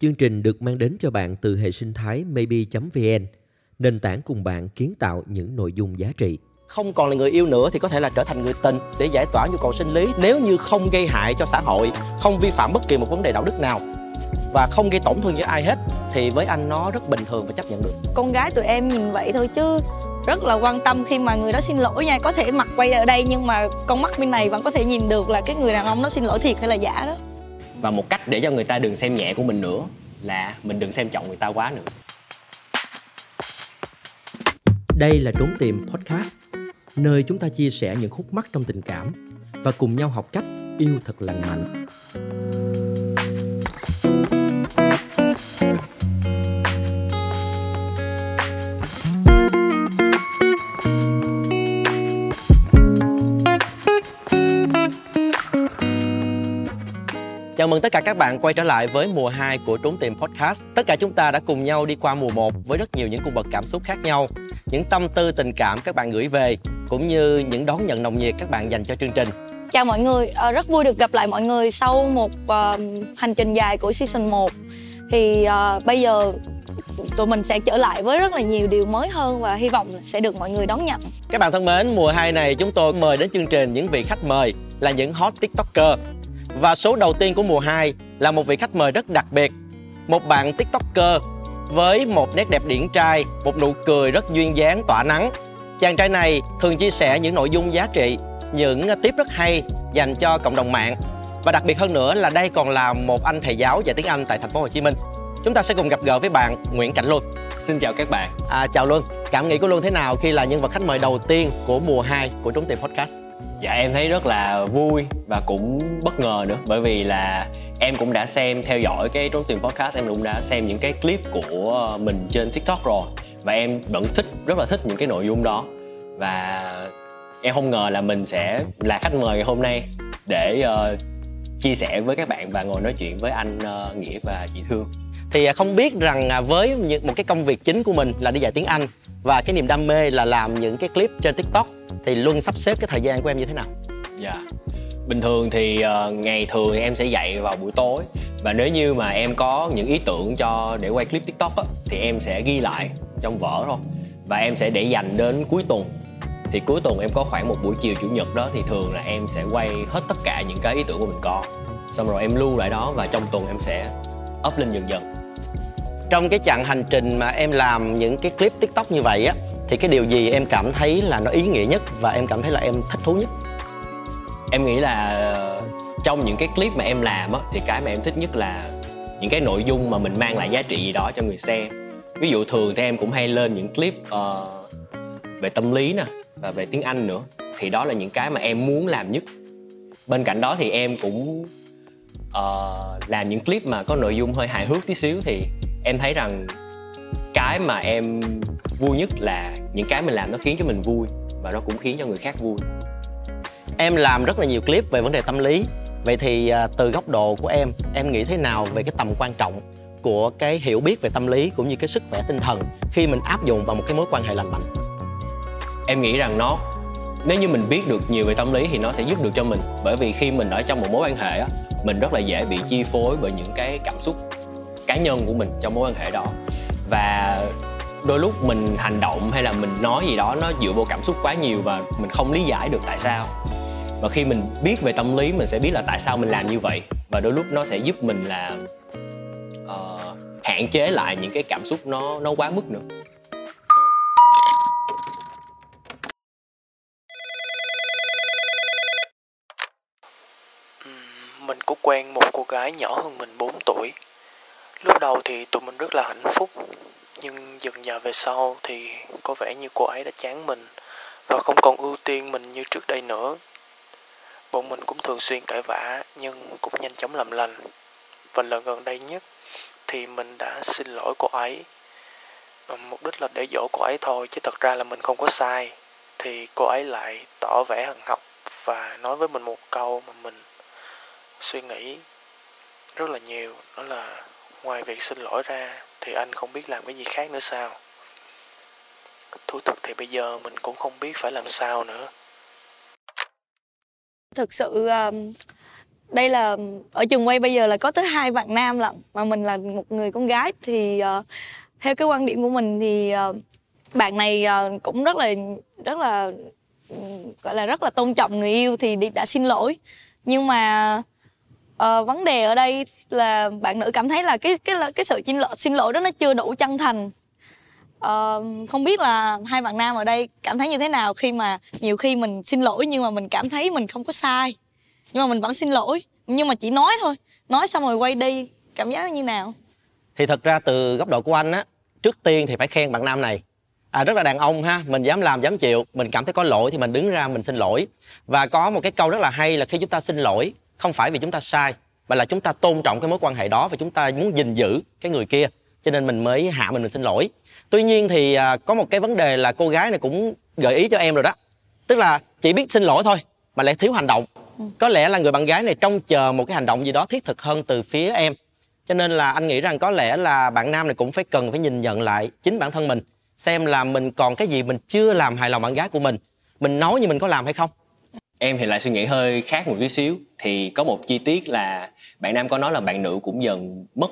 Chương trình được mang đến cho bạn từ hệ sinh thái maybe.vn, nền tảng cùng bạn kiến tạo những nội dung giá trị. Không còn là người yêu nữa thì có thể là trở thành người tình để giải tỏa nhu cầu sinh lý nếu như không gây hại cho xã hội, không vi phạm bất kỳ một vấn đề đạo đức nào và không gây tổn thương cho ai hết thì với anh nó rất bình thường và chấp nhận được. Con gái tụi em nhìn vậy thôi chứ rất là quan tâm khi mà người đó xin lỗi nha có thể mặt quay ở đây nhưng mà con mắt bên này vẫn có thể nhìn được là cái người đàn ông đó xin lỗi thiệt hay là giả đó và một cách để cho người ta đừng xem nhẹ của mình nữa là mình đừng xem trọng người ta quá nữa. Đây là trốn tìm podcast, nơi chúng ta chia sẻ những khúc mắc trong tình cảm và cùng nhau học cách yêu thật lành mạnh. Chào mừng tất cả các bạn quay trở lại với mùa 2 của Trốn Tìm Podcast. Tất cả chúng ta đã cùng nhau đi qua mùa 1 với rất nhiều những cung bậc cảm xúc khác nhau, những tâm tư tình cảm các bạn gửi về, cũng như những đón nhận nồng nhiệt các bạn dành cho chương trình. Chào mọi người, à, rất vui được gặp lại mọi người sau một uh, hành trình dài của season 1. Thì uh, bây giờ tụi mình sẽ trở lại với rất là nhiều điều mới hơn và hy vọng sẽ được mọi người đón nhận. Các bạn thân mến, mùa 2 này chúng tôi mời đến chương trình những vị khách mời là những hot tiktoker và số đầu tiên của mùa 2 là một vị khách mời rất đặc biệt Một bạn tiktoker với một nét đẹp điển trai, một nụ cười rất duyên dáng tỏa nắng. Chàng trai này thường chia sẻ những nội dung giá trị, những tiếp rất hay dành cho cộng đồng mạng. Và đặc biệt hơn nữa là đây còn là một anh thầy giáo dạy tiếng Anh tại thành phố Hồ Chí Minh. Chúng ta sẽ cùng gặp gỡ với bạn Nguyễn Cảnh Luân. Xin chào các bạn. À, Chào Luân, cảm nghĩ của Luân thế nào khi là nhân vật khách mời đầu tiên của mùa 2 của Trốn Tìm Podcast? Dạ em thấy rất là vui và cũng bất ngờ nữa bởi vì là em cũng đã xem theo dõi cái trốn tìm podcast em cũng đã xem những cái clip của mình trên tiktok rồi và em vẫn thích rất là thích những cái nội dung đó. Và em không ngờ là mình sẽ là khách mời ngày hôm nay để uh, chia sẻ với các bạn và ngồi nói chuyện với anh uh, nghĩa và chị thương. Thì à, không biết rằng à, với một cái công việc chính của mình là đi dạy tiếng anh và cái niềm đam mê là làm những cái clip trên tiktok thì luân sắp xếp cái thời gian của em như thế nào? Dạ. Bình thường thì uh, ngày thường thì em sẽ dạy vào buổi tối. Và nếu như mà em có những ý tưởng cho để quay clip tiktok á, thì em sẽ ghi lại trong vở thôi. Và em sẽ để dành đến cuối tuần. Thì cuối tuần em có khoảng một buổi chiều chủ nhật đó thì thường là em sẽ quay hết tất cả những cái ý tưởng của mình có. Xong rồi em lưu lại đó và trong tuần em sẽ up lên dần dần. Trong cái chặng hành trình mà em làm những cái clip tiktok như vậy á thì cái điều gì em cảm thấy là nó ý nghĩa nhất và em cảm thấy là em thích thú nhất? Em nghĩ là ờ, trong những cái clip mà em làm á thì cái mà em thích nhất là những cái nội dung mà mình mang lại giá trị gì đó cho người xem. Ví dụ thường thì em cũng hay lên những clip uh, về tâm lý nè và về tiếng anh nữa. Thì đó là những cái mà em muốn làm nhất. Bên cạnh đó thì em cũng uh, làm những clip mà có nội dung hơi hài hước tí xíu thì em thấy rằng cái mà em vui nhất là những cái mình làm nó khiến cho mình vui và nó cũng khiến cho người khác vui. Em làm rất là nhiều clip về vấn đề tâm lý. Vậy thì à, từ góc độ của em em nghĩ thế nào về cái tầm quan trọng của cái hiểu biết về tâm lý cũng như cái sức khỏe tinh thần khi mình áp dụng vào một cái mối quan hệ lành mạnh? Em nghĩ rằng nó nếu như mình biết được nhiều về tâm lý thì nó sẽ giúp được cho mình. Bởi vì khi mình ở trong một mối quan hệ á mình rất là dễ bị chi phối bởi những cái cảm xúc cá nhân của mình trong mối quan hệ đó và đôi lúc mình hành động hay là mình nói gì đó nó dựa vô cảm xúc quá nhiều và mình không lý giải được tại sao. Và khi mình biết về tâm lý mình sẽ biết là tại sao mình làm như vậy. Và đôi lúc nó sẽ giúp mình là uh, hạn chế lại những cái cảm xúc nó nó quá mức nữa. Mình có quen một cô gái nhỏ hơn mình 4 tuổi. Lúc đầu thì tụi mình rất là hạnh phúc, Nhưng dần dà về sau thì có vẻ như cô ấy đã chán mình Và không còn ưu tiên mình như trước đây nữa. Bọn mình cũng thường xuyên cãi vã nhưng cũng nhanh chóng làm lành. Và lần gần đây nhất thì mình đã xin lỗi cô ấy. Mục đích là để dỗ cô ấy thôi, chứ thật ra là mình không có sai. Thì cô ấy lại tỏ vẻ hận học và nói với mình một câu mà mình suy nghĩ rất là nhiều, đó là ngoài việc xin lỗi ra thì anh không biết làm cái gì khác nữa sao? Thú thực thì bây giờ mình cũng không biết phải làm sao nữa. Thực sự um, đây là um, ở trường quay bây giờ là có tới hai bạn nam lận mà mình là một người con gái thì uh, theo cái quan điểm của mình thì uh, bạn này uh, cũng rất là rất là gọi là rất là tôn trọng người yêu thì đã xin lỗi. Nhưng mà à, vấn đề ở đây là bạn nữ cảm thấy là cái cái cái sự xin lỗi xin lỗi đó nó chưa đủ chân thành. À, không biết là hai bạn nam ở đây cảm thấy như thế nào khi mà nhiều khi mình xin lỗi nhưng mà mình cảm thấy mình không có sai nhưng mà mình vẫn xin lỗi nhưng mà chỉ nói thôi. Nói xong rồi quay đi cảm giác như nào? Thì thật ra từ góc độ của anh á trước tiên thì phải khen bạn nam này. À, rất là đàn ông ha mình dám làm dám chịu mình cảm thấy có lỗi thì mình đứng ra mình xin lỗi. Và có một cái câu rất là hay là khi chúng ta xin lỗi không phải vì chúng ta sai mà là chúng ta tôn trọng cái mối quan hệ đó và chúng ta muốn gìn giữ cái người kia. Cho nên mình mới hạ mình mình xin lỗi. Tuy nhiên thì à, có một cái vấn đề là cô gái này cũng gợi ý cho em rồi đó. Tức là chỉ biết xin lỗi thôi mà lại thiếu hành động. Ừ. có lẽ là người bạn gái này trông chờ một cái hành động gì đó thiết thực hơn từ phía em. Cho nên là anh nghĩ rằng có lẽ là bạn nam này cũng phải cần phải nhìn nhận lại chính bản thân mình xem là mình còn cái gì mình chưa làm hài lòng bạn gái của mình. Mình nói như mình có làm hay không em thì lại suy nghĩ hơi khác một tí xíu. Thì có một chi tiết là bạn nam có nói là bạn nữ cũng dần mất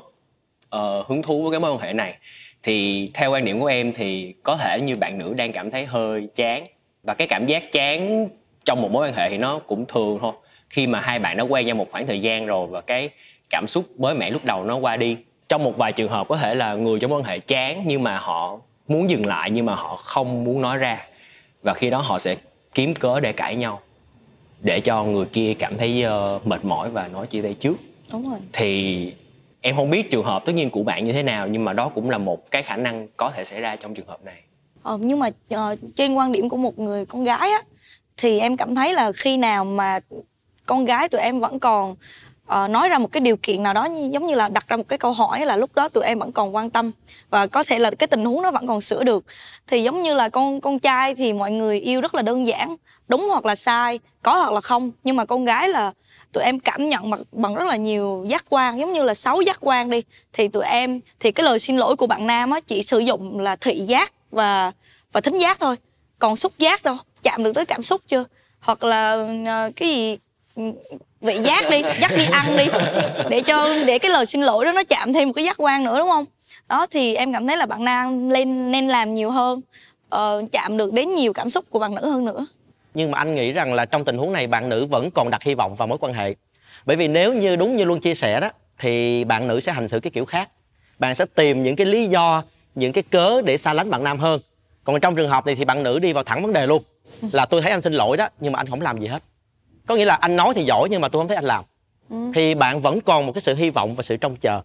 uh, hứng thú với cái mối quan hệ này. Thì theo quan điểm của em thì có thể như bạn nữ đang cảm thấy hơi chán. Và cái cảm giác chán trong một mối quan hệ thì nó cũng thường thôi. Khi mà hai bạn đã quen nhau một khoảng thời gian rồi và cái cảm xúc mới mẻ lúc đầu nó qua đi. Trong một vài trường hợp có thể là người trong mối quan hệ chán nhưng mà họ muốn dừng lại nhưng mà họ không muốn nói ra. Và khi đó họ sẽ kiếm cớ để cãi nhau để cho người kia cảm thấy uh, mệt mỏi và nói chia tay trước. Đúng rồi. Thì em không biết trường hợp tất nhiên của bạn như thế nào nhưng mà đó cũng là một cái khả năng có thể xảy ra trong trường hợp này. Ờ, nhưng mà uh, trên quan điểm của một người con gái á thì em cảm thấy là khi nào mà con gái tụi em vẫn còn uh, nói ra một cái điều kiện nào đó như, giống như là đặt ra một cái câu hỏi là lúc đó tụi em vẫn còn quan tâm và có thể là cái tình huống nó vẫn còn sửa được. Thì giống như là con con trai thì mọi người yêu rất là đơn giản đúng hoặc là sai có hoặc là không. Nhưng mà con gái là tụi em cảm nhận bằng, bằng rất là nhiều giác quan giống như là sáu giác quan đi. Thì tụi em thì cái lời xin lỗi của bạn nam á chỉ sử dụng là thị giác và và thính giác thôi. Còn xúc giác đâu? Chạm được tới cảm xúc chưa? Hoặc là uh, cái gì? Vị giác đi dắt đi ăn đi. Để cho để cái lời xin lỗi đó nó chạm thêm một cái giác quan nữa đúng không? Đó thì em cảm thấy là bạn nam lên nên làm nhiều hơn uh, chạm được đến nhiều cảm xúc của bạn nữ hơn nữa. Nhưng mà anh nghĩ rằng là trong tình huống này bạn nữ vẫn còn đặt hy vọng vào mối quan hệ. Bởi vì nếu như đúng như luôn chia sẻ đó thì bạn nữ sẽ hành xử cái kiểu khác. Bạn sẽ tìm những cái lý do những cái cớ để xa lánh bạn nam hơn. Còn trong trường hợp này thì bạn nữ đi vào thẳng vấn đề luôn. Là tôi thấy anh xin lỗi đó nhưng mà anh không làm gì hết có nghĩa là anh nói thì giỏi nhưng mà tôi không thấy anh làm. Ừ. thì bạn vẫn còn một cái sự hy vọng và sự trông chờ.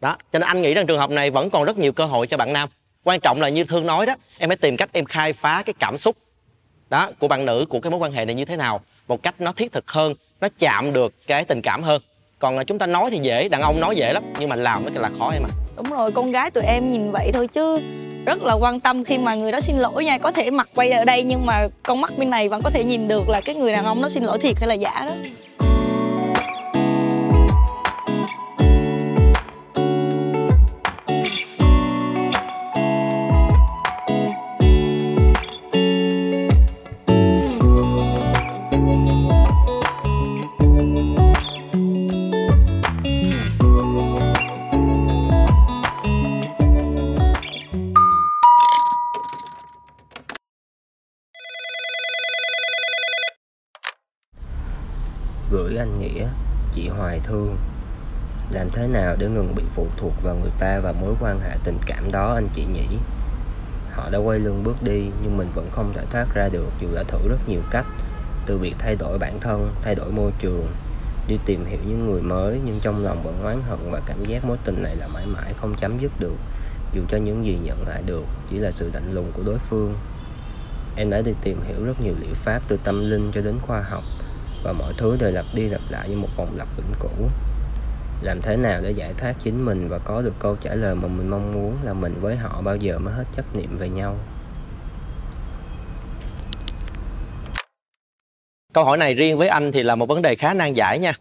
Đó cho nên anh nghĩ rằng trường hợp này vẫn còn rất nhiều cơ hội cho bạn nam. Quan trọng là như thương nói đó em phải tìm cách em khai phá cái cảm xúc đó của bạn nữ của cái mối quan hệ này như thế nào một cách nó thiết thực hơn nó chạm được cái tình cảm hơn còn à, chúng ta nói thì dễ, đàn ông nói dễ lắm, nhưng mà làm mới là khó em à đúng rồi, con gái tụi em nhìn vậy thôi chứ rất là quan tâm khi mà người đó xin lỗi nha. Có thể mặt quay ở đây nhưng mà con mắt bên này vẫn có thể nhìn được là cái người đàn ông nó xin lỗi thiệt hay là giả đó. Làm thế nào để ngừng bị phụ thuộc vào người ta và mối quan hệ tình cảm đó anh chị nhỉ? Họ đã quay lưng bước đi nhưng mình vẫn không thể thoát ra được dù đã thử rất nhiều cách. Từ việc thay đổi bản thân, thay đổi môi trường Đi tìm hiểu những người mới nhưng trong lòng vẫn oán hận và cảm giác mối tình này là mãi mãi không chấm dứt được Dù cho những gì nhận lại được chỉ là sự lạnh lùng của đối phương. Em đã đi tìm hiểu rất nhiều liệu pháp từ tâm linh cho đến khoa học và mọi thứ đều lặp đi lặp lại như một vòng lặp vĩnh cửu làm thế nào để giải thoát chính mình và có được câu trả lời mà mình mong muốn là mình với họ bao giờ mới hết chấp niệm về nhau? Câu hỏi này riêng với anh thì là một vấn đề khá nan giải nha.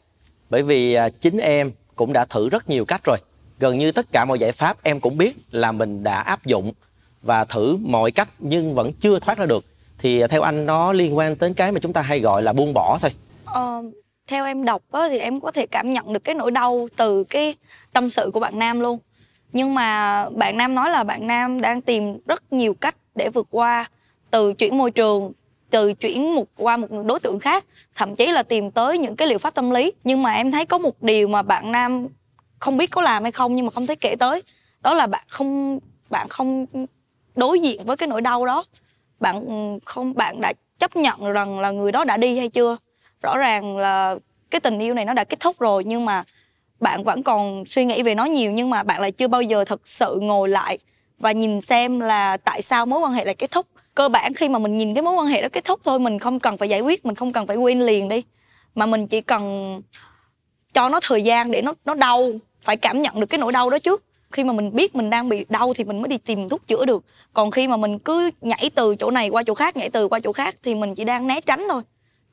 Bởi vì à, chính em cũng đã thử rất nhiều cách rồi. Gần như tất cả mọi giải pháp em cũng biết là mình đã áp dụng và thử mọi cách nhưng vẫn chưa thoát ra được. Thì à, theo anh nó liên quan đến cái mà chúng ta hay gọi là buông bỏ thôi. Ờ, theo em đọc á, thì em có thể cảm nhận được cái nỗi đau từ cái tâm sự của bạn nam luôn. Nhưng mà bạn nam nói là bạn nam đang tìm rất nhiều cách để vượt qua từ chuyển môi trường từ chuyển một qua một đối tượng khác thậm chí là tìm tới những cái liệu pháp tâm lý. Nhưng mà em thấy có một điều mà bạn nam không biết có làm hay không nhưng mà không thấy kể tới. Đó là bạn không bạn không đối diện với cái nỗi đau đó. Bạn không bạn đã chấp nhận rằng là người đó đã đi hay chưa? Rõ ràng là cái tình yêu này nó đã kết thúc rồi, nhưng mà bạn vẫn còn suy nghĩ về nó nhiều, nhưng mà bạn lại chưa bao giờ thật sự ngồi lại và nhìn xem là tại sao mối quan hệ lại kết thúc. Cơ bản khi mà mình nhìn cái mối quan hệ đó kết thúc thôi, mình không cần phải giải quyết, mình không cần phải quên liền đi. Mà mình chỉ cần cho nó thời gian để nó nó đau, phải cảm nhận được cái nỗi đau đó trước. Khi mà mình biết mình đang bị đau thì mình mới đi tìm thuốc chữa được. Còn khi mà mình cứ nhảy từ chỗ này qua chỗ khác, nhảy từ qua chỗ khác thì mình chỉ đang né tránh thôi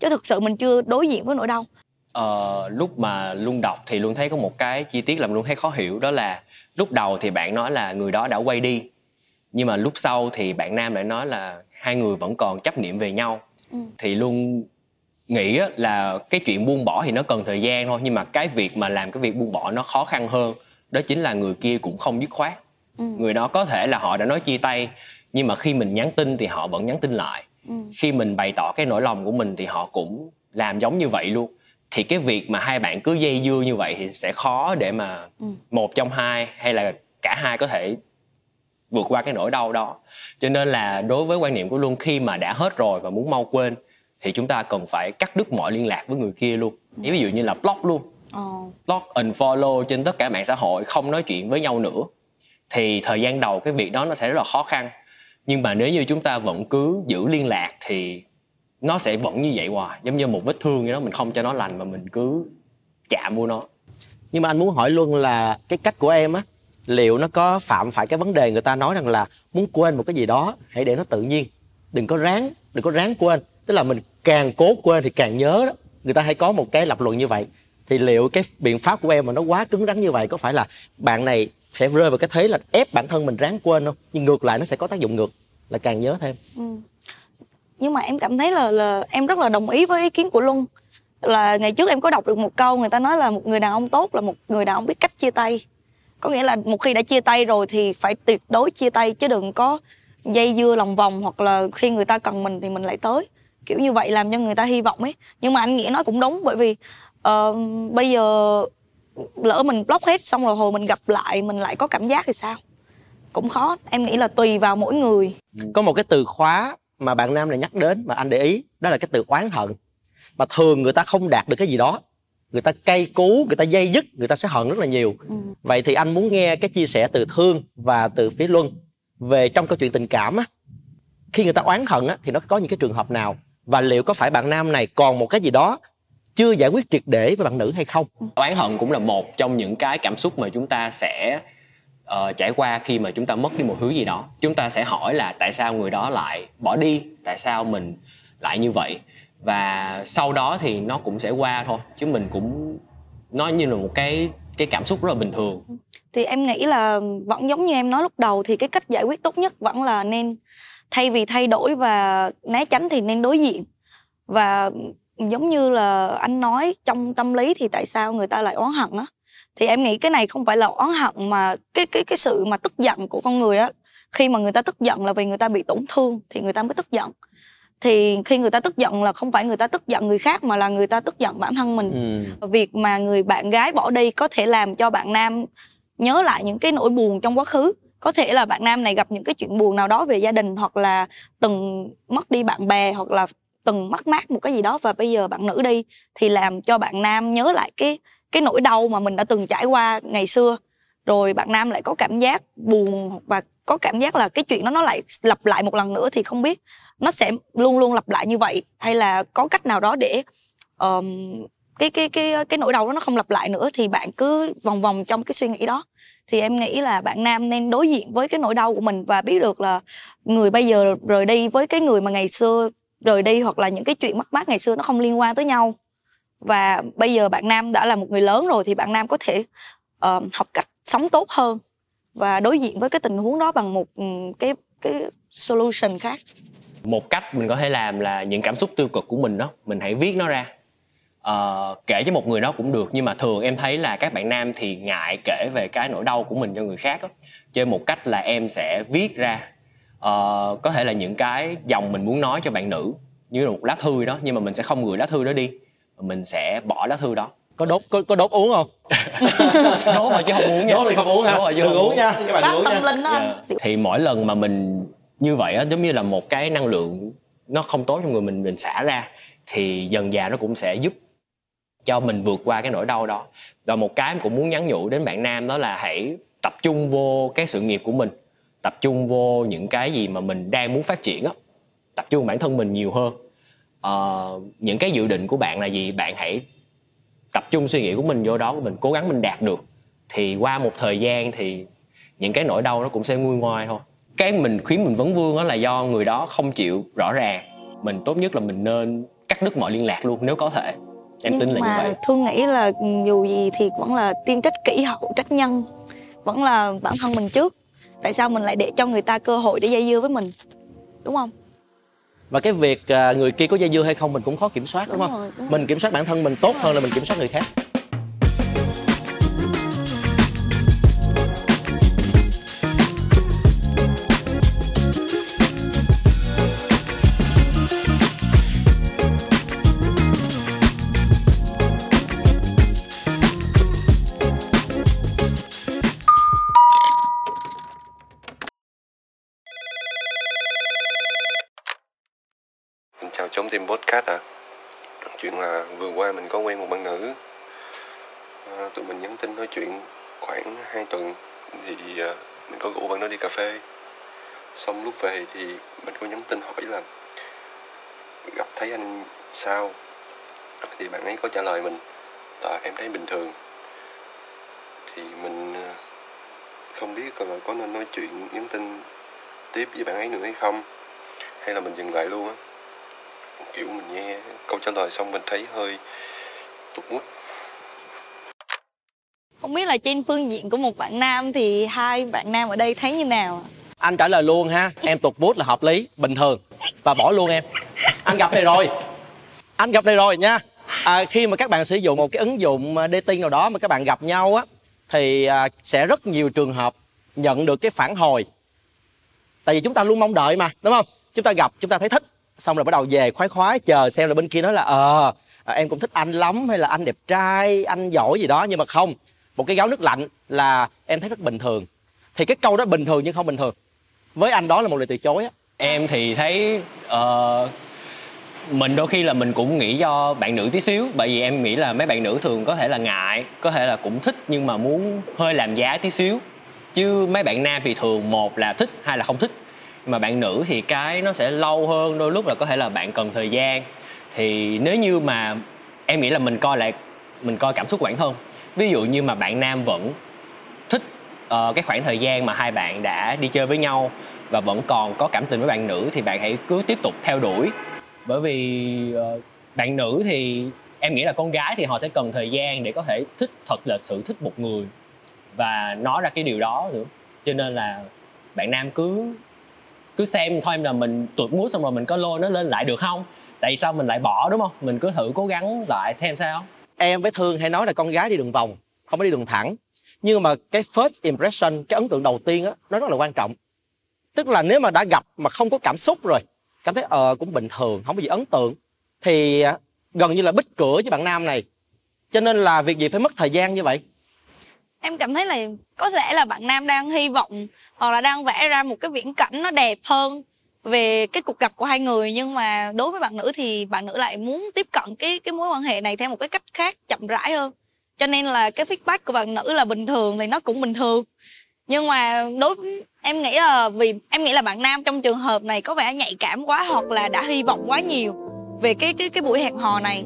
chứ thực sự mình chưa đối diện với nỗi đau ờ, lúc mà luôn đọc thì luôn thấy có một cái chi tiết làm luôn thấy khó hiểu đó là lúc đầu thì bạn nói là người đó đã quay đi nhưng mà lúc sau thì bạn nam lại nói là hai người vẫn còn chấp niệm về nhau ừ. thì luôn nghĩ là cái chuyện buông bỏ thì nó cần thời gian thôi nhưng mà cái việc mà làm cái việc buông bỏ nó khó khăn hơn đó chính là người kia cũng không dứt khoát ừ. người đó có thể là họ đã nói chia tay nhưng mà khi mình nhắn tin thì họ vẫn nhắn tin lại ừ. khi mình bày tỏ cái nỗi lòng của mình thì họ cũng làm giống như vậy luôn. Thì cái việc mà hai bạn cứ dây dưa như vậy thì sẽ khó để mà ừ. một trong hai hay là cả hai có thể vượt qua cái nỗi đau đó. Cho nên là đối với quan niệm của luân khi mà đã hết rồi và muốn mau quên thì chúng ta cần phải cắt đứt mọi liên lạc với người kia luôn. Ví dụ như là block luôn. Oh. block unfollow trên tất cả mạng xã hội không nói chuyện với nhau nữa. Thì thời gian đầu cái việc đó nó sẽ rất là khó khăn nhưng mà nếu như chúng ta vẫn cứ giữ liên lạc thì nó sẽ vẫn như vậy hoài, giống như một vết thương vậy đó, mình không cho nó lành mà mình cứ chạm vô nó. Nhưng mà anh muốn hỏi luôn là cái cách của em á, liệu nó có phạm phải cái vấn đề người ta nói rằng là muốn quên một cái gì đó, hãy để nó tự nhiên. Đừng có ráng, đừng có ráng quên. Tức là mình càng cố quên thì càng nhớ đó. Người ta hay có một cái lập luận như vậy. Thì liệu cái biện pháp của em mà nó quá cứng rắn như vậy có phải là bạn này sẽ rơi vào cái thế là ép bản thân mình ráng quên không? Nhưng ngược lại nó sẽ có tác dụng ngược là càng nhớ thêm. Ừ. nhưng mà em cảm thấy là là em rất là đồng ý với ý kiến của luân. Là ngày trước em có đọc được một câu người ta nói là một người đàn ông tốt là một người đàn ông biết cách chia tay. Có nghĩa là một khi đã chia tay rồi thì phải tuyệt đối chia tay chứ đừng có dây dưa lòng vòng hoặc là khi người ta cần mình thì mình lại tới. Kiểu như vậy làm cho người ta hy vọng ấy. Nhưng mà anh nghĩa nói cũng đúng bởi vì uh, bây giờ lỡ mình block hết xong rồi hồi mình gặp lại mình lại có cảm giác thì sao? Cũng khó em nghĩ là tùy vào mỗi người. Có một cái từ khóa mà bạn nam này nhắc đến mà anh để ý đó là cái từ oán hận. Mà thường người ta không đạt được cái gì đó. Người ta cay cú người ta dây dứt người ta sẽ hận rất là nhiều. Ừ. vậy thì anh muốn nghe cái chia sẻ từ thương và từ phía luân về trong câu chuyện tình cảm á. Khi người ta oán hận á thì nó có những cái trường hợp nào? Và liệu có phải bạn nam này còn một cái gì đó chưa giải quyết triệt để với bạn nữ hay không? Oán hận cũng là một trong những cái cảm xúc mà chúng ta sẽ uh, trải qua khi mà chúng ta mất đi một thứ gì đó. Chúng ta sẽ hỏi là tại sao người đó lại bỏ đi? Tại sao mình lại như vậy? Và sau đó thì nó cũng sẽ qua thôi chứ mình cũng nó như là một cái cái cảm xúc rất là bình thường. Thì em nghĩ là vẫn giống như em nói lúc đầu thì cái cách giải quyết tốt nhất vẫn là nên thay vì thay đổi và né tránh thì nên đối diện. Và giống như là anh nói trong tâm lý thì tại sao người ta lại oán hận á? Thì em nghĩ cái này không phải là oán hận mà cái cái cái sự mà tức giận của con người á. Khi mà người ta tức giận là vì người ta bị tổn thương thì người ta mới tức giận. Thì khi người ta tức giận là không phải người ta tức giận người khác mà là người ta tức giận bản thân mình. Ừ. việc mà người bạn gái bỏ đi có thể làm cho bạn nam nhớ lại những cái nỗi buồn trong quá khứ. Có thể là bạn nam này gặp những cái chuyện buồn nào đó về gia đình hoặc là từng mất đi bạn bè hoặc là từng mất mát một cái gì đó và bây giờ bạn nữ đi thì làm cho bạn nam nhớ lại cái cái nỗi đau mà mình đã từng trải qua ngày xưa. Rồi bạn nam lại có cảm giác buồn và có cảm giác là cái chuyện đó nó lại lặp lại một lần nữa thì không biết nó sẽ luôn luôn lặp lại như vậy hay là có cách nào đó để um, cái cái cái cái nỗi đau đó nó không lặp lại nữa thì bạn cứ vòng vòng trong cái suy nghĩ đó. Thì em nghĩ là bạn nam nên đối diện với cái nỗi đau của mình và biết được là người bây giờ rời đi với cái người mà ngày xưa rời đi hoặc là những cái chuyện mất mát ngày xưa nó không liên quan tới nhau. Và bây giờ bạn nam đã là một người lớn rồi thì bạn nam có thể uh, học cách sống tốt hơn và đối diện với cái tình huống đó bằng một ừ, cái cái solution khác. Một cách mình có thể làm là những cảm xúc tiêu cực của mình đó mình hãy viết nó ra. Uh, kể cho một người đó cũng được nhưng mà thường em thấy là các bạn nam thì ngại kể về cái nỗi đau của mình cho người khác đó. cho một cách là em sẽ viết ra uh, có thể là những cái dòng mình muốn nói cho bạn nữ như là một lá thư đó nhưng mà mình sẽ không gửi lá thư đó đi mình sẽ bỏ lá thư đó. Có đốt có, có đốt uống không? Đốt mà chứ không uống nha. Đốt thì không uống ha Đốt mà chứ đừng không uống nha các bạn đừng uống tâm nha. linh đó anh. Dạ. thì mỗi lần mà mình như vậy á giống như là một cái năng lượng nó không tốt trong người mình mình xả ra thì dần dà nó cũng sẽ giúp cho mình vượt qua cái nỗi đau đó. Và một cái em cũng muốn nhắn nhủ đến bạn nam đó là hãy tập trung vô cái sự nghiệp của mình tập trung vô những cái gì mà mình đang muốn phát triển á tập trung bản thân mình nhiều hơn. Ờ, những cái dự định của bạn là gì? Bạn hãy tập trung suy nghĩ của mình vô đó của mình cố gắng mình đạt được. Thì qua một thời gian thì những cái nỗi đau nó cũng sẽ nguôi ngoai thôi. Cái mình khiến mình vấn vương đó là do người đó không chịu rõ ràng. Mình tốt nhất là mình nên cắt đứt mọi liên lạc luôn nếu có thể. Em tin là nhưng như mà vậy. Thương nghĩ là dù gì thì vẫn là tiên trách kỹ hậu trách nhân. Vẫn là bản thân mình trước tại sao mình lại để cho người ta cơ hội để dây dưa với mình? Đúng không? Và cái việc à, người kia có dây dưa hay không mình cũng khó kiểm soát đúng, Đúng không? rồi, đúng rồi. mình kiểm soát bản thân mình tốt hơn là mình kiểm soát người khác qua mình có quen một bạn nữ. À, tụi mình nhắn tin nói chuyện khoảng 2 tuần thì à, mình có rủ bạn đó đi cà phê. Xong lúc về thì mình có nhắn tin hỏi là gặp thấy anh sao? Thì bạn ấy có trả lời mình là em thấy bình thường. Thì mình à, không biết là có nên nói chuyện nhắn tin tiếp với bạn ấy nữa hay không hay là mình dừng lại luôn á kiểu mình nghe câu trả lời xong mình thấy hơi tụt mút không biết là trên phương diện của một bạn nam thì hai bạn nam ở đây thấy như nào? Ạ? anh trả lời luôn ha em tụt bút là hợp lý bình thường. Và bỏ luôn em. Anh gặp này rồi. Anh gặp này rồi nha. À, khi mà các bạn sử dụng một cái ứng dụng à, dating nào đó mà các bạn gặp nhau á thì à, sẽ rất nhiều trường hợp nhận được cái phản hồi. Tại vì chúng ta luôn mong đợi mà đúng không? Chúng ta gặp chúng ta thấy thích xong rồi bắt đầu về khoái khoái chờ xem là bên kia nói là ờ à, em cũng thích anh lắm hay là anh đẹp trai anh giỏi gì đó. Nhưng mà không một cái gáo nước lạnh là em thấy rất bình thường. Thì cái câu đó bình thường nhưng không bình thường. Với anh đó là một lời từ chối á. Em thì thấy ờ, mình đôi khi là mình cũng nghĩ do bạn nữ tí xíu. Bởi vì em nghĩ là mấy bạn nữ thường có thể là ngại có thể là cũng thích nhưng mà muốn hơi làm giá tí xíu. Chứ mấy bạn nam thì thường một là thích hai là không thích mà bạn nữ thì cái nó sẽ lâu hơn đôi lúc là có thể là bạn cần thời gian. Thì nếu như mà em nghĩ là mình coi lại mình coi cảm xúc của bản thân. Ví dụ như mà bạn nam vẫn thích uh, cái khoảng thời gian mà hai bạn đã đi chơi với nhau và vẫn còn có cảm tình với bạn nữ thì bạn hãy cứ tiếp tục theo đuổi. Bởi vì uh, bạn nữ thì em nghĩ là con gái thì họ sẽ cần thời gian để có thể thích thật là sự thích một người và nói ra cái điều đó nữa. Cho nên là bạn nam cứ cứ xem thôi là mình tụt mút xong rồi mình có lôi nó lên lại được không? Tại sao mình lại bỏ, đúng không? Mình cứ thử cố gắng lại thêm sao? Em với thương hay nói là con gái đi đường vòng, không có đi đường thẳng. Nhưng mà cái first impression, cái ấn tượng đầu tiên á, nó rất là quan trọng. Tức là nếu mà đã gặp mà không có cảm xúc rồi, cảm thấy ờ cũng bình thường, không có gì ấn tượng, thì à, gần như là bích cửa với bạn nam này. Cho nên là việc gì phải mất thời gian như vậy? Em cảm thấy là có lẽ là bạn nam đang hy vọng hoặc là đang vẽ ra một cái viễn cảnh nó đẹp hơn về cái cuộc gặp của hai người. Nhưng mà đối với bạn nữ thì bạn nữ lại muốn tiếp cận cái cái mối quan hệ này theo một cái cách khác, chậm rãi hơn. Cho nên là cái feedback của bạn nữ là bình thường thì nó cũng bình thường. Nhưng mà đối với, em nghĩ là vì, em nghĩ là bạn nam trong trường hợp này có vẻ nhạy cảm quá hoặc là đã hy vọng quá nhiều về cái cái cái buổi hẹn hò này.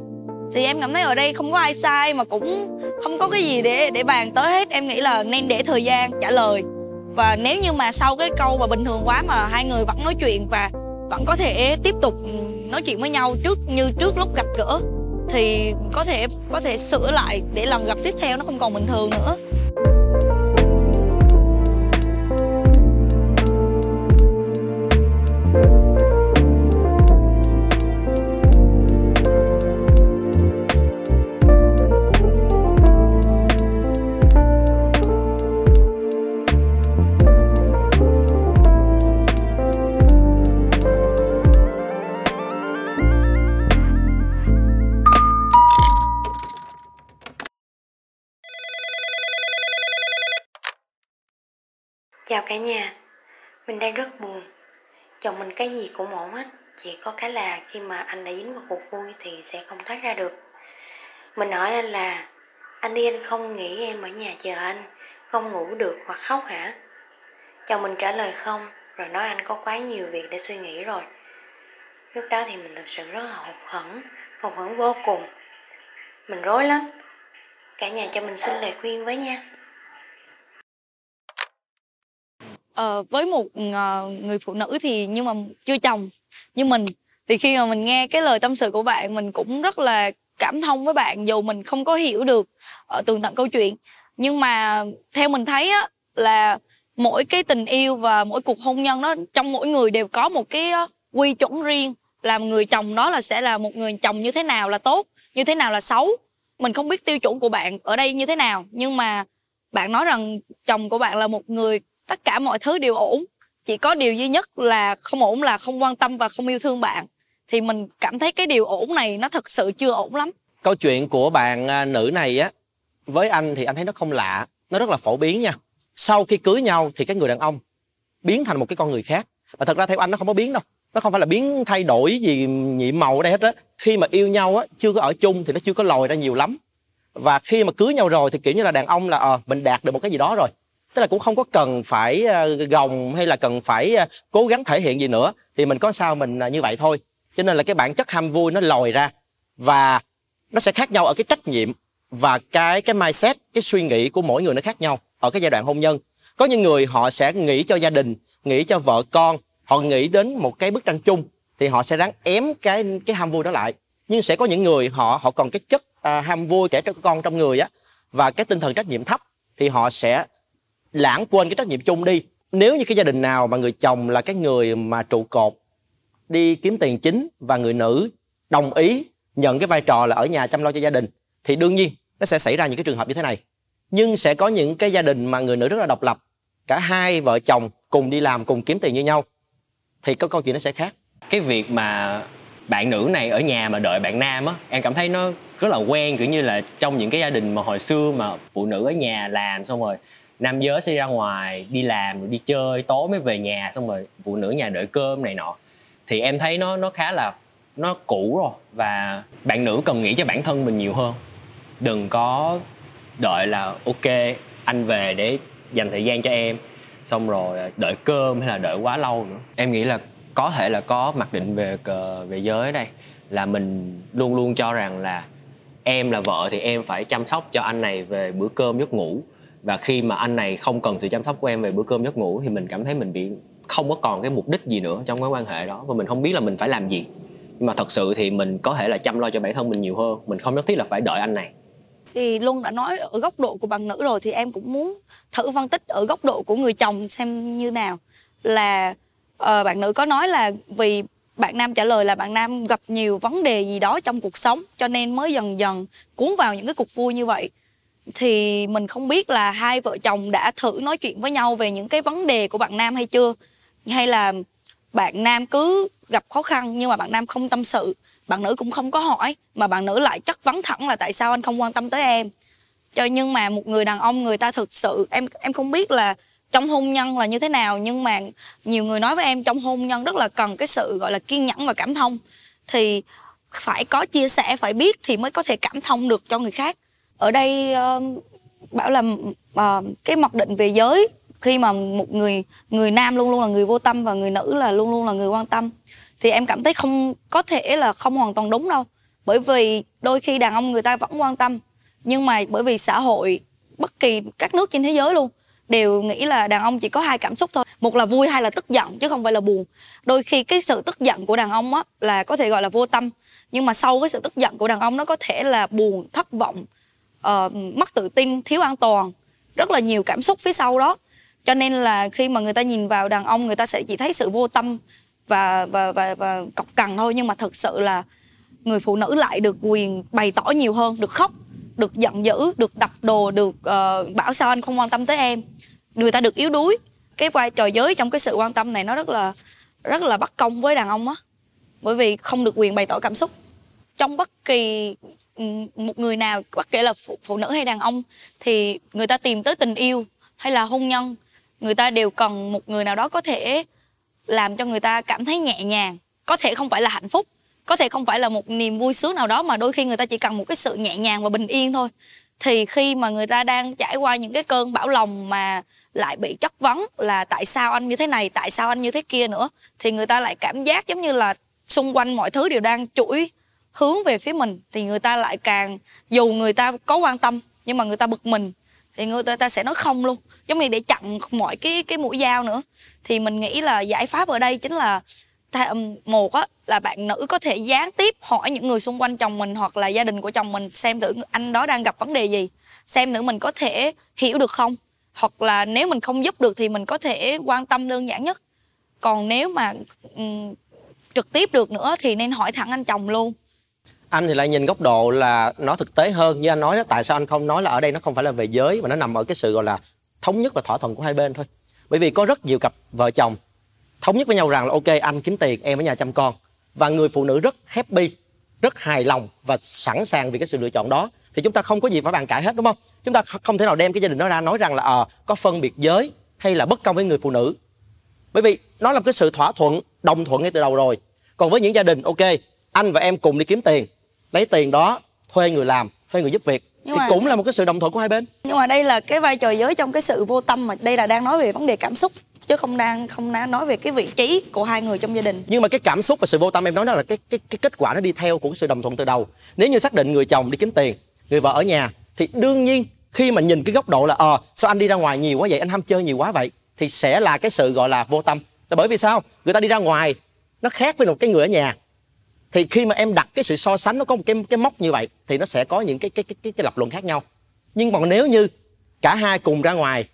Thì em cảm thấy ở đây không có ai sai mà cũng không có cái gì để để bàn tới hết. Em nghĩ là nên để thời gian, trả lời. Và nếu như mà sau cái câu mà bình thường quá mà hai người vẫn nói chuyện và vẫn có thể tiếp tục nói chuyện với nhau trước, như trước lúc gặp gỡ, thì có thể có thể sửa lại để lần gặp tiếp theo nó không còn bình thường nữa. Cả nhà, mình đang rất buồn. Chồng mình cái gì cũng ổn hết, chỉ có cái là khi mà anh đã dính vào cuộc vui thì sẽ không thoát ra được. Mình hỏi anh là anh đi anh không nghĩ em ở nhà chờ anh, không ngủ được hoặc khóc hả? Chồng mình trả lời không, rồi nói anh có quá nhiều việc để suy nghĩ rồi. Lúc đó thì mình thực sự rất là hụt hẫng, hụt hẫng vô cùng. Mình rối lắm. Cả nhà cho mình xin lời khuyên với nha. Ờ, với một ờ, người phụ nữ thì nhưng mà chưa chồng như mình. Thì khi mà mình nghe cái lời tâm sự của bạn mình cũng rất là cảm thông với bạn dù mình không có hiểu được ở tường tận câu chuyện. Nhưng mà theo mình thấy á là mỗi cái tình yêu và mỗi cuộc hôn nhân đó trong mỗi người đều có một cái ờ, quy chuẩn riêng. Làm người chồng đó là sẽ là một người chồng như thế nào là tốt như thế nào là xấu. Mình không biết tiêu chuẩn của bạn ở đây như thế nào nhưng mà bạn nói rằng chồng của bạn là một người tất cả mọi thứ đều ổn. Chỉ có điều duy nhất là không ổn là không quan tâm và không yêu thương bạn. Thì mình cảm thấy cái điều ổn này nó thật sự chưa ổn lắm. Câu chuyện của bạn à, nữ này á, với anh thì anh thấy nó không lạ, nó rất là phổ biến nha. Sau khi cưới nhau thì cái người đàn ông biến thành một cái con người khác. Và thật ra theo anh nó không có biến đâu. Nó không phải là biến thay đổi gì, nhiệm màu ở đây hết á. Khi mà yêu nhau á, chưa có ở chung thì nó chưa có lòi ra nhiều lắm. Và khi mà cưới nhau rồi thì kiểu như là đàn ông là ờ mình đạt được một cái gì đó rồi tức là cũng không có cần phải ờ, gồng hay là cần phải ờ, cố gắng thể hiện gì nữa. Thì mình có sao mình ờ, như vậy thôi. Cho nên là cái bản chất ham vui nó lòi ra và nó sẽ khác nhau ở cái trách nhiệm và cái cái mindset cái suy nghĩ của mỗi người nó khác nhau ở cái giai đoạn hôn nhân. Có những người họ sẽ nghĩ cho gia đình nghĩ cho vợ con họ nghĩ đến một cái bức tranh chung thì họ sẽ ráng ém cái cái ham vui đó lại. Nhưng sẽ có những người họ họ còn cái chất à, ham vui kể cho con trong người á và cái tinh thần trách nhiệm thấp thì họ sẽ lãng quên cái trách nhiệm chung đi. Nếu như cái gia đình nào mà người chồng là cái người mà trụ cột, đi kiếm tiền chính và người nữ đồng ý nhận cái vai trò là ở nhà chăm lo cho gia đình, thì đương nhiên nó sẽ xảy ra những cái trường hợp như thế này. Nhưng sẽ có những cái gia đình mà người nữ rất là độc lập, cả hai vợ chồng cùng đi làm, cùng kiếm tiền như nhau, thì có câu chuyện nó sẽ khác. Cái việc mà bạn nữ này ở nhà mà đợi bạn nam á, em cảm thấy nó rất là quen, kiểu như là trong những cái gia đình mà hồi xưa mà phụ nữ ở nhà làm xong rồi nam giới sẽ ra ngoài, đi làm rồi đi chơi, tối mới về nhà, xong rồi phụ nữ nhà đợi cơm này nọ. Thì em thấy nó nó khá là, nó cũ rồi, và bạn nữ cần nghĩ cho bản thân mình nhiều hơn. Đừng có đợi là, ok, anh về để dành thời gian cho em, xong rồi đợi cơm hay là đợi quá lâu nữa. Em nghĩ là có thể là có mặc định về về giới đây, là mình luôn luôn cho rằng là em là vợ thì em phải chăm sóc cho anh này về bữa cơm, giấc ngủ và khi mà anh này không cần sự chăm sóc của em về bữa cơm giấc ngủ thì mình cảm thấy mình bị không có còn cái mục đích gì nữa trong cái quan hệ đó. Và mình không biết là mình phải làm gì. Nhưng mà thật sự thì mình có thể là chăm lo cho bản thân mình nhiều hơn. Mình không nhất thiết là phải đợi anh này. Thì luân đã nói ở góc độ của bạn nữ rồi thì em cũng muốn thử phân tích ở góc độ của người chồng xem như nào. Là uh, bạn nữ có nói là vì bạn nam trả lời là bạn nam gặp nhiều vấn đề gì đó trong cuộc sống cho nên mới dần dần cuốn vào những cái cuộc vui như vậy thì mình không biết là hai vợ chồng đã thử nói chuyện với nhau về những cái vấn đề của bạn nam hay chưa? Hay là bạn nam cứ gặp khó khăn nhưng mà bạn nam không tâm sự, bạn nữ cũng không có hỏi, mà bạn nữ lại chất vấn thẳng là tại sao anh không quan tâm tới em? Cho nhưng mà một người đàn ông người ta thực sự, em em không biết là trong hôn nhân là như thế nào, nhưng mà nhiều người nói với em trong hôn nhân rất là cần cái sự, gọi là, kiên nhẫn và cảm thông. Thì phải có chia sẻ, phải biết thì mới có thể cảm thông được cho người khác ở đây uh, bảo là uh, cái mặc định về giới khi mà một người người nam luôn luôn là người vô tâm và người nữ là luôn luôn là người quan tâm thì em cảm thấy không có thể là không hoàn toàn đúng đâu. Bởi vì đôi khi đàn ông người ta vẫn quan tâm nhưng mà bởi vì xã hội bất kỳ các nước trên thế giới luôn đều nghĩ là đàn ông chỉ có hai cảm xúc thôi một là vui hay là tức giận chứ không phải là buồn. Đôi khi cái sự tức giận của đàn ông á là có thể gọi là vô tâm nhưng mà sau cái sự tức giận của đàn ông nó có thể là buồn thất vọng uh, mất tự tin thiếu an toàn rất là nhiều cảm xúc phía sau đó. Cho nên là khi mà người ta nhìn vào đàn ông người ta sẽ chỉ thấy sự vô tâm và và và và cọc cằn thôi. Nhưng mà thực sự là người phụ nữ lại được quyền bày tỏ nhiều hơn được khóc được giận dữ được đập đồ được uh, bảo sao anh không quan tâm tới em. Người ta được yếu đuối. Cái vai trò giới trong cái sự quan tâm này nó rất là rất là bất công với đàn ông á. Bởi vì không được quyền bày tỏ cảm xúc. Trong bất kỳ một người nào bất kể là phụ, phụ nữ hay đàn ông thì người ta tìm tới tình yêu hay là hôn nhân người ta đều cần một người nào đó có thể làm cho người ta cảm thấy nhẹ nhàng. Có thể không phải là hạnh phúc có thể không phải là một niềm vui sướng nào đó mà đôi khi người ta chỉ cần một cái sự nhẹ nhàng và bình yên thôi. Thì khi mà người ta đang trải qua những cái cơn bão lòng mà lại bị chất vấn là tại sao anh như thế này tại sao anh như thế kia nữa thì người ta lại cảm giác giống như là xung quanh mọi thứ đều đang chuỗi hướng về phía mình thì người ta lại càng dù người ta có quan tâm nhưng mà người ta bực mình thì người ta, ta sẽ nói không luôn. Giống như để chặn mọi cái cái mũi dao nữa. Thì mình nghĩ là giải pháp ở đây chính là um, một á là bạn nữ có thể gián tiếp hỏi những người xung quanh chồng mình hoặc là gia đình của chồng mình xem thử anh đó đang gặp vấn đề gì. Xem thử mình có thể hiểu được không? Hoặc là nếu mình không giúp được thì mình có thể quan tâm đơn giản nhất. Còn nếu mà um, trực tiếp được nữa thì nên hỏi thẳng anh chồng luôn anh thì lại nhìn góc độ là nó thực tế hơn. Như anh nói đó tại sao anh không nói là ở đây nó không phải là về giới mà nó nằm ở cái sự gọi là thống nhất và thỏa thuận của hai bên thôi. Bởi vì có rất nhiều cặp vợ chồng thống nhất với nhau rằng là ok anh kiếm tiền em ở nhà chăm con. Và người phụ nữ rất happy rất hài lòng và sẵn sàng vì cái sự lựa chọn đó. Thì chúng ta không có gì phải bàn cãi hết đúng không? Chúng ta không thể nào đem cái gia đình đó ra nói rằng là ờ à, có phân biệt giới hay là bất công với người phụ nữ. Bởi vì nó là cái sự thỏa thuận đồng thuận ngay từ đầu rồi. Còn với những gia đình ok anh và em cùng đi kiếm tiền lấy tiền đó thuê người làm thuê người giúp việc nhưng thì mà... cũng là một cái sự đồng thuận của hai bên. Nhưng mà đây là cái vai trò giới trong cái sự vô tâm mà đây là đang nói về vấn đề cảm xúc chứ không đang không đang nói về cái vị trí của hai người trong gia đình. Nhưng mà cái cảm xúc và sự vô tâm em nói đó là cái cái cái kết quả nó đi theo của cái sự đồng thuận từ đầu. Nếu như xác định người chồng đi kiếm tiền người vợ ở nhà thì đương nhiên khi mà nhìn cái góc độ là ờ à, sao anh đi ra ngoài nhiều quá vậy? Anh ham chơi nhiều quá vậy? Thì sẽ là cái sự gọi là vô tâm. Là bởi vì sao? Người ta đi ra ngoài nó khác với một cái người ở nhà thì khi mà em đặt cái sự so sánh nó có một cái cái mốc như vậy thì nó sẽ có những cái cái cái cái, cái lập luận khác nhau. Nhưng còn nếu như cả hai cùng ra ngoài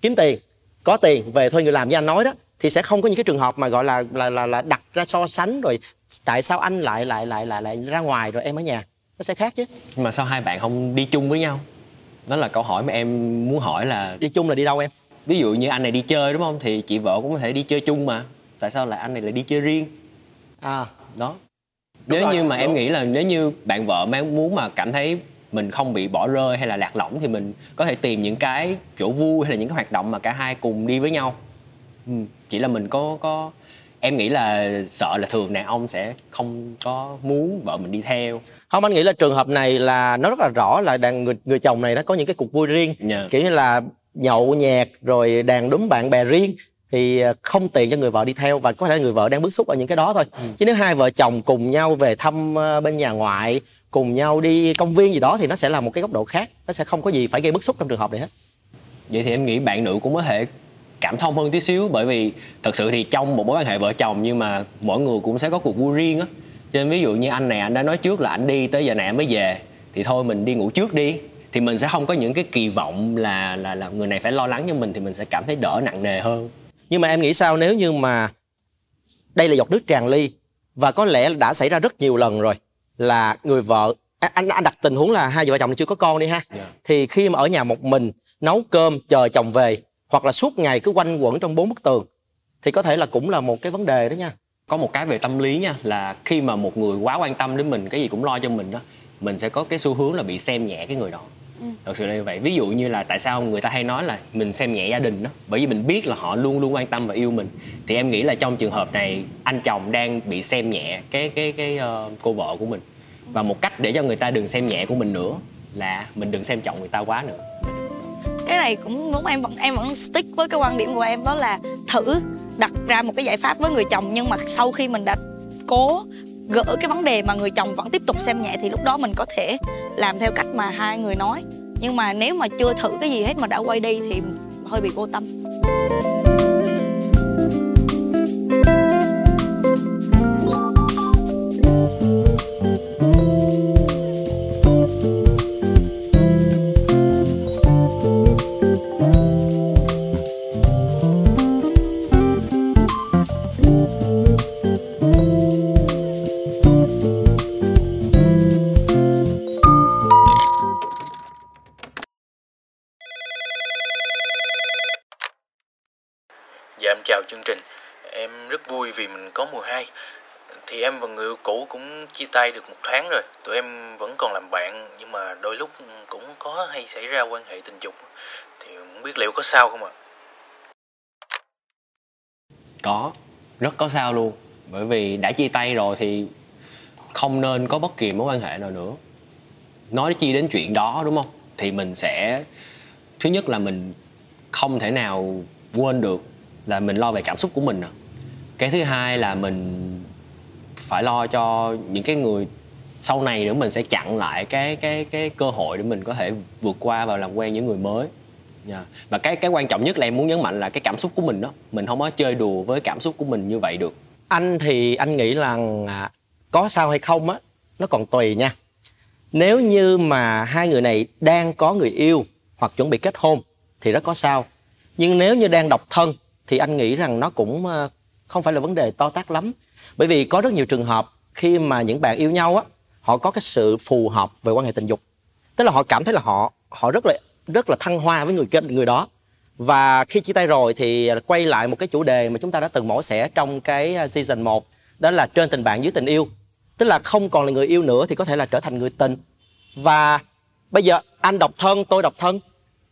kiếm tiền có tiền về thuê người làm như anh nói đó thì sẽ không có những cái trường hợp mà gọi là là là, là đặt ra so sánh rồi tại sao anh lại lại lại lại lại ra ngoài rồi em ở nhà. Nó sẽ khác chứ. Nhưng mà sao hai bạn không đi chung với nhau? Đó là câu hỏi mà em muốn hỏi là đi chung là đi đâu em? Ví dụ như anh này đi chơi đúng không? Thì chị vợ cũng có thể đi chơi chung mà. Tại sao lại anh này lại đi chơi riêng? À. Đó đúng nếu rồi, như mà đúng. em nghĩ là nếu như bạn vợ mang muốn mà cảm thấy mình không bị bỏ rơi hay là lạc lõng thì mình có thể tìm những cái chỗ vui hay là những cái hoạt động mà cả hai cùng đi với nhau ừ. chỉ là mình có có em nghĩ là sợ là thường đàn ông sẽ không có muốn vợ mình đi theo không anh nghĩ là trường hợp này là nó rất là rõ là đàn người người chồng này nó có những cái cuộc vui riêng yeah. Dạ. kiểu như là nhậu nhẹt rồi đàn đúng bạn bè riêng thì ờ, không tiền cho người vợ đi theo và có thể người vợ đang bức xúc ở những cái đó thôi. Ừ. chứ nếu hai vợ chồng cùng nhau về thăm ờ, bên nhà ngoại cùng nhau đi công viên gì đó thì nó sẽ là một cái góc độ khác nó sẽ không có gì phải gây bức xúc trong trường hợp này hết. Vậy thì em nghĩ bạn nữ cũng có thể cảm thông hơn tí xíu bởi vì thật sự thì trong một mối quan hệ vợ chồng nhưng mà mỗi người cũng sẽ có cuộc vui riêng á. Cho nên ví dụ như anh này anh đã nói trước là anh đi tới giờ này mới về thì thôi mình đi ngủ trước đi. Thì mình sẽ không có những cái kỳ vọng là là là người này phải lo lắng cho mình thì mình sẽ cảm thấy đỡ nặng nề hơn nhưng mà em nghĩ sao nếu như mà đây là giọt nước tràn ly và có lẽ đã xảy ra rất nhiều lần rồi là người vợ anh anh đặt tình huống là hai vợ chồng chưa có con đi ha yeah. Dạ. thì khi mà ở nhà một mình nấu cơm chờ chồng về hoặc là suốt ngày cứ quanh quẩn trong bốn bức tường thì có thể là cũng là một cái vấn đề đó nha có một cái về tâm lý nha là khi mà một người quá quan tâm đến mình cái gì cũng lo cho mình đó mình sẽ có cái xu hướng là bị xem nhẹ cái người đó ừ. thật sự là như vậy. Ví dụ như là tại sao người ta hay nói là mình xem nhẹ gia đình đó bởi vì mình biết là họ luôn luôn quan tâm và yêu mình. Thì em nghĩ là trong trường hợp này anh chồng đang bị xem nhẹ cái cái cái uh, cô vợ của mình. Và một cách để cho người ta đừng xem nhẹ của mình nữa là mình đừng xem trọng người ta quá nữa. Cái này cũng muốn em vẫn em vẫn stick với cái quan điểm của em đó là thử đặt ra một cái giải pháp với người chồng nhưng mà sau khi mình đã cố gỡ cái vấn đề mà người chồng vẫn tiếp tục xem nhẹ thì lúc đó mình có thể làm theo cách mà hai người nói. Nhưng mà nếu mà chưa thử cái gì hết mà đã quay đi thì hơi bị vô tâm. Thì em và người yêu cũ cũng chia tay được một tháng rồi. Tụi em vẫn còn làm bạn, Nhưng mà đôi lúc cũng có hay xảy ra quan hệ tình dục. Thì không biết liệu có sao không ạ? À? có, rất có sao luôn. Bởi vì đã chia tay rồi thì không nên có bất kỳ mối quan hệ nào nữa. Nói chi đến chuyện đó, đúng không? Thì mình sẽ, thứ nhất là mình không thể nào quên được là mình lo về cảm xúc của mình à. cái thứ hai là mình phải lo cho những cái người sau này nữa, mình sẽ chặn lại cái cái cái cơ hội để mình có thể vượt qua và làm quen những người mới. Yeah. và cái cái quan trọng nhất là em muốn nhấn mạnh là cái cảm xúc của mình đó, mình không có chơi đùa với cảm xúc của mình như vậy được. Anh thì anh nghĩ là có sao hay không á, nó còn tùy nha. Nếu như mà hai người này đang có người yêu hoặc chuẩn bị kết hôn thì rất có sao. Nhưng nếu như đang độc thân thì anh nghĩ rằng nó cũng à, không phải là vấn đề to tát lắm bởi vì có rất nhiều trường hợp khi mà những bạn yêu nhau á, họ có cái sự phù hợp về quan hệ tình dục. Tức là họ cảm thấy là họ họ rất là rất là thăng hoa với người người đó. Và khi chia tay rồi thì quay lại một cái chủ đề mà chúng ta đã từng mổ xẻ trong cái à, season 1 đó là trên tình bạn dưới tình yêu. Tức là không còn là người yêu nữa thì có thể là trở thành người tình. Và bây giờ anh độc thân, tôi độc thân,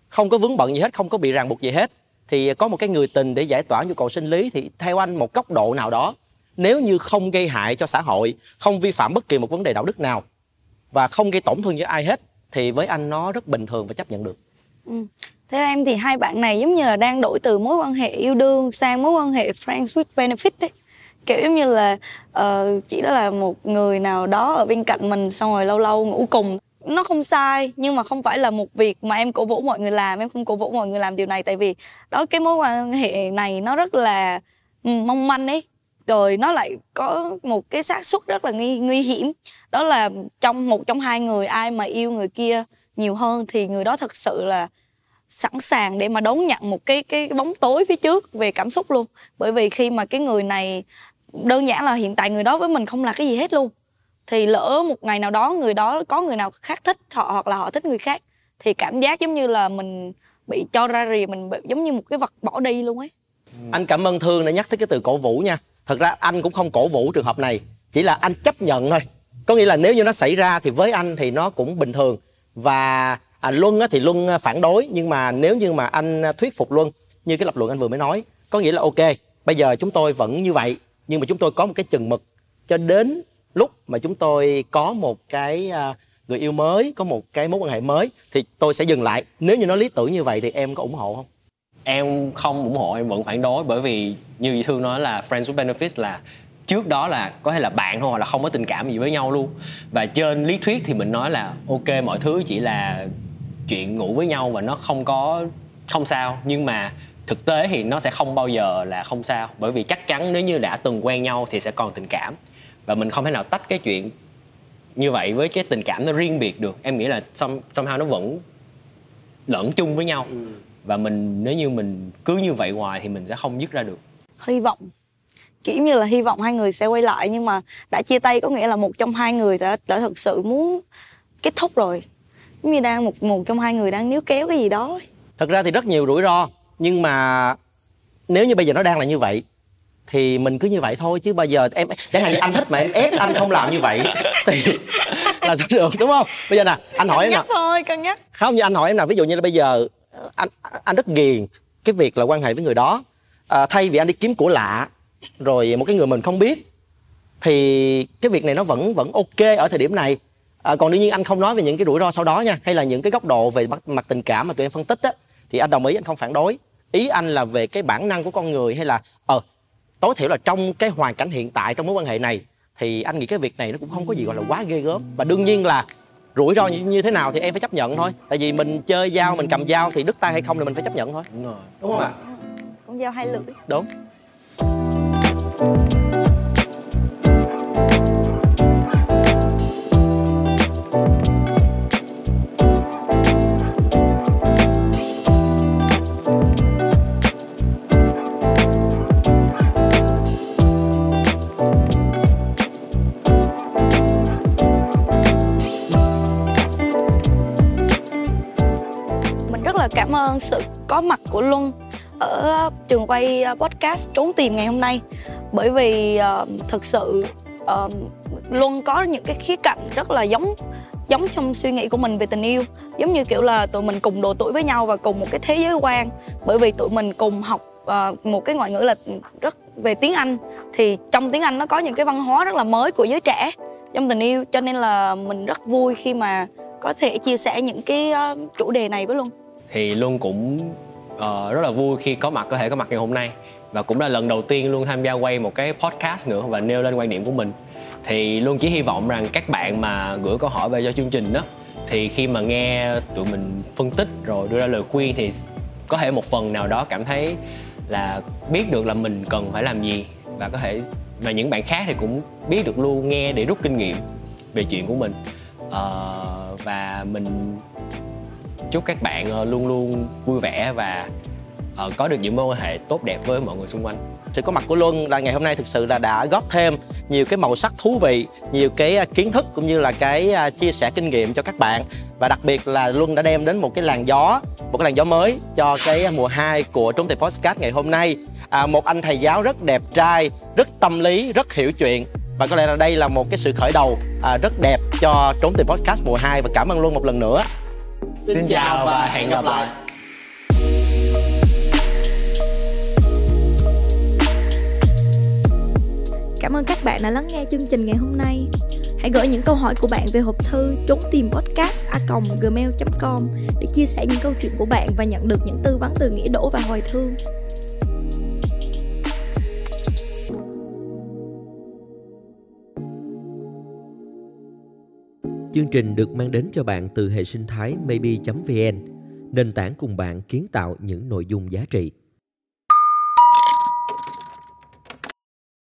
không có vướng bận gì hết, không có bị ràng buộc gì hết, thì có một cái người tình để giải tỏa nhu cầu sinh lý thì theo anh một góc độ nào đó nếu như không gây hại cho xã hội không vi phạm bất kỳ một vấn đề đạo đức nào và không gây tổn thương với ai hết thì với anh nó rất bình thường và chấp nhận được. Ừ. theo em thì hai bạn này giống như là đang đổi từ mối quan hệ yêu đương sang mối quan hệ friends with benefit đấy. Kiểu giống như là uh, chỉ đó là một người nào đó ở bên cạnh mình xong rồi lâu lâu ngủ cùng. Nó không sai nhưng mà không phải là một việc mà em cổ vũ mọi người làm. Em không cổ vũ mọi người làm điều này tại vì đó cái mối quan hệ này nó rất là ừ, mong manh ấy rồi nó lại có một cái xác suất rất là nguy nguy hiểm. Đó là trong một trong hai người, ai mà yêu người kia nhiều hơn thì người đó thật sự là sẵn sàng để mà đón nhận một cái cái bóng tối phía trước về cảm xúc luôn. Bởi vì khi mà cái người này, đơn giản là hiện tại người đó với mình không là cái gì hết luôn. Thì lỡ một ngày nào đó người đó, có người nào khác thích họ hoặc là họ thích người khác, thì cảm giác giống như là mình bị cho ra rìa, mình bị giống như một cái vật bỏ đi luôn ấy. Anh cảm ơn thương đã nhắc tới cái từ cổ vũ nha thật ra anh cũng không cổ vũ trường hợp này chỉ là anh chấp nhận thôi. Có nghĩa là nếu như nó xảy ra thì với anh thì nó cũng bình thường. Và à, luân á, thì luân phản đối nhưng mà nếu như mà anh à, thuyết phục luân như cái lập luận anh vừa mới nói có nghĩa là ok bây giờ chúng tôi vẫn như vậy nhưng mà chúng tôi có một cái chừng mực cho đến lúc mà chúng tôi có một cái à, người yêu mới có một cái mối quan hệ mới thì tôi sẽ dừng lại. Nếu như nó lý tưởng như vậy thì em có ủng hộ không? Em không ủng hộ, em vẫn phản đối, bởi vì như chị thương nói là friends with benefits là trước đó là có thể là bạn thôi, hoặc là không có tình cảm gì với nhau luôn. Và trên lý thuyết thì mình nói là ok, mọi thứ chỉ là chuyện ngủ với nhau và nó không có, không sao. Nhưng mà thực tế thì nó sẽ không bao giờ là không sao, bởi vì chắc chắn nếu như đã từng quen nhau thì sẽ còn tình cảm. Và mình không thể nào tách cái chuyện như vậy với cái tình cảm nó riêng biệt được. Em nghĩ là somehow nó vẫn lẫn chung với nhau. Ừ và mình nếu như mình cứ như vậy hoài thì mình sẽ không dứt ra được. Hy vọng. Kiểu như là hy vọng hai người sẽ quay lại nhưng mà đã chia tay có nghĩa là một trong hai người đã đã thực sự muốn kết thúc rồi. Giống như đang một một trong hai người đang níu kéo cái gì đó thật ra thì rất nhiều rủi ro nhưng mà nếu như bây giờ nó đang là như vậy thì mình cứ như vậy thôi chứ bây giờ em chẳng hạn như anh thích mà em ép anh không làm như vậy thì là sao được đúng không? Bây giờ nè anh hỏi em nè. thôi cân nhắc. Không như anh hỏi em nè ví dụ như là bây giờ anh anh rất ghiền cái việc là quan hệ với người đó. À, thay vì anh đi kiếm của lạ rồi một cái người mình không biết thì cái việc này nó vẫn vẫn ok ở thời điểm này. À, còn đương nhiên anh không nói về những cái rủi ro sau đó nha hay là những cái góc độ về mặt, mặt tình cảm mà tụi em phân tích á thì anh đồng ý anh không phản đối. Ý anh là về cái bản năng của con người hay là ờ tối thiểu là trong cái hoàn cảnh hiện tại trong mối quan hệ này thì anh nghĩ cái việc này nó cũng không có gì gọi là quá ghê gớm. Và đương nhiên là rủi ro như, như thế nào thì em phải chấp nhận thôi. Tại vì mình chơi dao mình cầm dao thì đứt tay hay không thì mình phải chấp nhận thôi. Đúng rồi. Đúng không ạ? Con dao hai lưỡi. Đúng ơn sự có mặt của Luân ở ờ, trường quay ờ, podcast trốn tìm ngày hôm nay. Bởi vì uh, thực sự uh, Luân có những cái khía cạnh rất là giống giống trong suy nghĩ của mình về tình yêu. Giống như kiểu là tụi mình cùng độ tuổi với nhau và cùng một cái thế giới quan. Bởi vì tụi mình cùng học uh, một cái ngoại ngữ là rất về tiếng Anh. Thì trong tiếng Anh nó có những cái văn hóa rất là mới của giới trẻ trong tình yêu. Cho nên là mình rất vui khi mà có thể chia sẻ những cái uh, chủ đề này với luôn thì luôn cũng uh, rất là vui khi có mặt có thể có mặt ngày hôm nay. Và cũng là lần đầu tiên luôn tham gia quay một cái podcast nữa và nêu lên quan điểm của mình. Thì luôn chỉ hy vọng rằng các bạn mà gửi câu hỏi về cho chương trình đó thì khi mà nghe tụi mình phân tích rồi đưa ra lời khuyên thì có thể một phần nào đó cảm thấy là biết được là mình cần phải làm gì. Và có thể và những bạn khác thì cũng biết được luôn nghe để rút kinh nghiệm về chuyện của mình. Uh, và mình chúc các bạn ờ, luôn luôn vui vẻ và ờ, có được những mối quan hệ tốt đẹp với mọi người xung quanh sự có mặt của Luân là ngày hôm nay thực sự là đã góp thêm nhiều cái màu sắc thú vị, nhiều cái ờ, kiến thức cũng như là cái chia sẻ kinh nghiệm cho các bạn và đặc biệt là Luân đã đem đến một cái làn gió, một cái làn gió mới cho cái mùa 2 của Trốn Tìm Podcast ngày hôm nay. À, một anh thầy giáo rất đẹp trai, rất tâm lý, rất hiểu chuyện và có lẽ là đây là một cái sự khởi đầu à, rất đẹp cho Trốn Tìm Podcast mùa 2 và cảm ơn Luân một lần nữa. Xin, Xin chào và hẹn gặp lại. Cảm ơn các bạn đã lắng nghe chương trình ngày hôm nay. Hãy gửi những câu hỏi của bạn về hộp thư trốn tìm podcast a gmail.com để chia sẻ những câu chuyện của bạn và nhận được những tư vấn từ nghĩa đỗ và hồi thương. Chương trình được mang đến cho bạn từ hệ sinh thái maybe.vn, nền tảng cùng bạn kiến tạo những nội dung giá trị.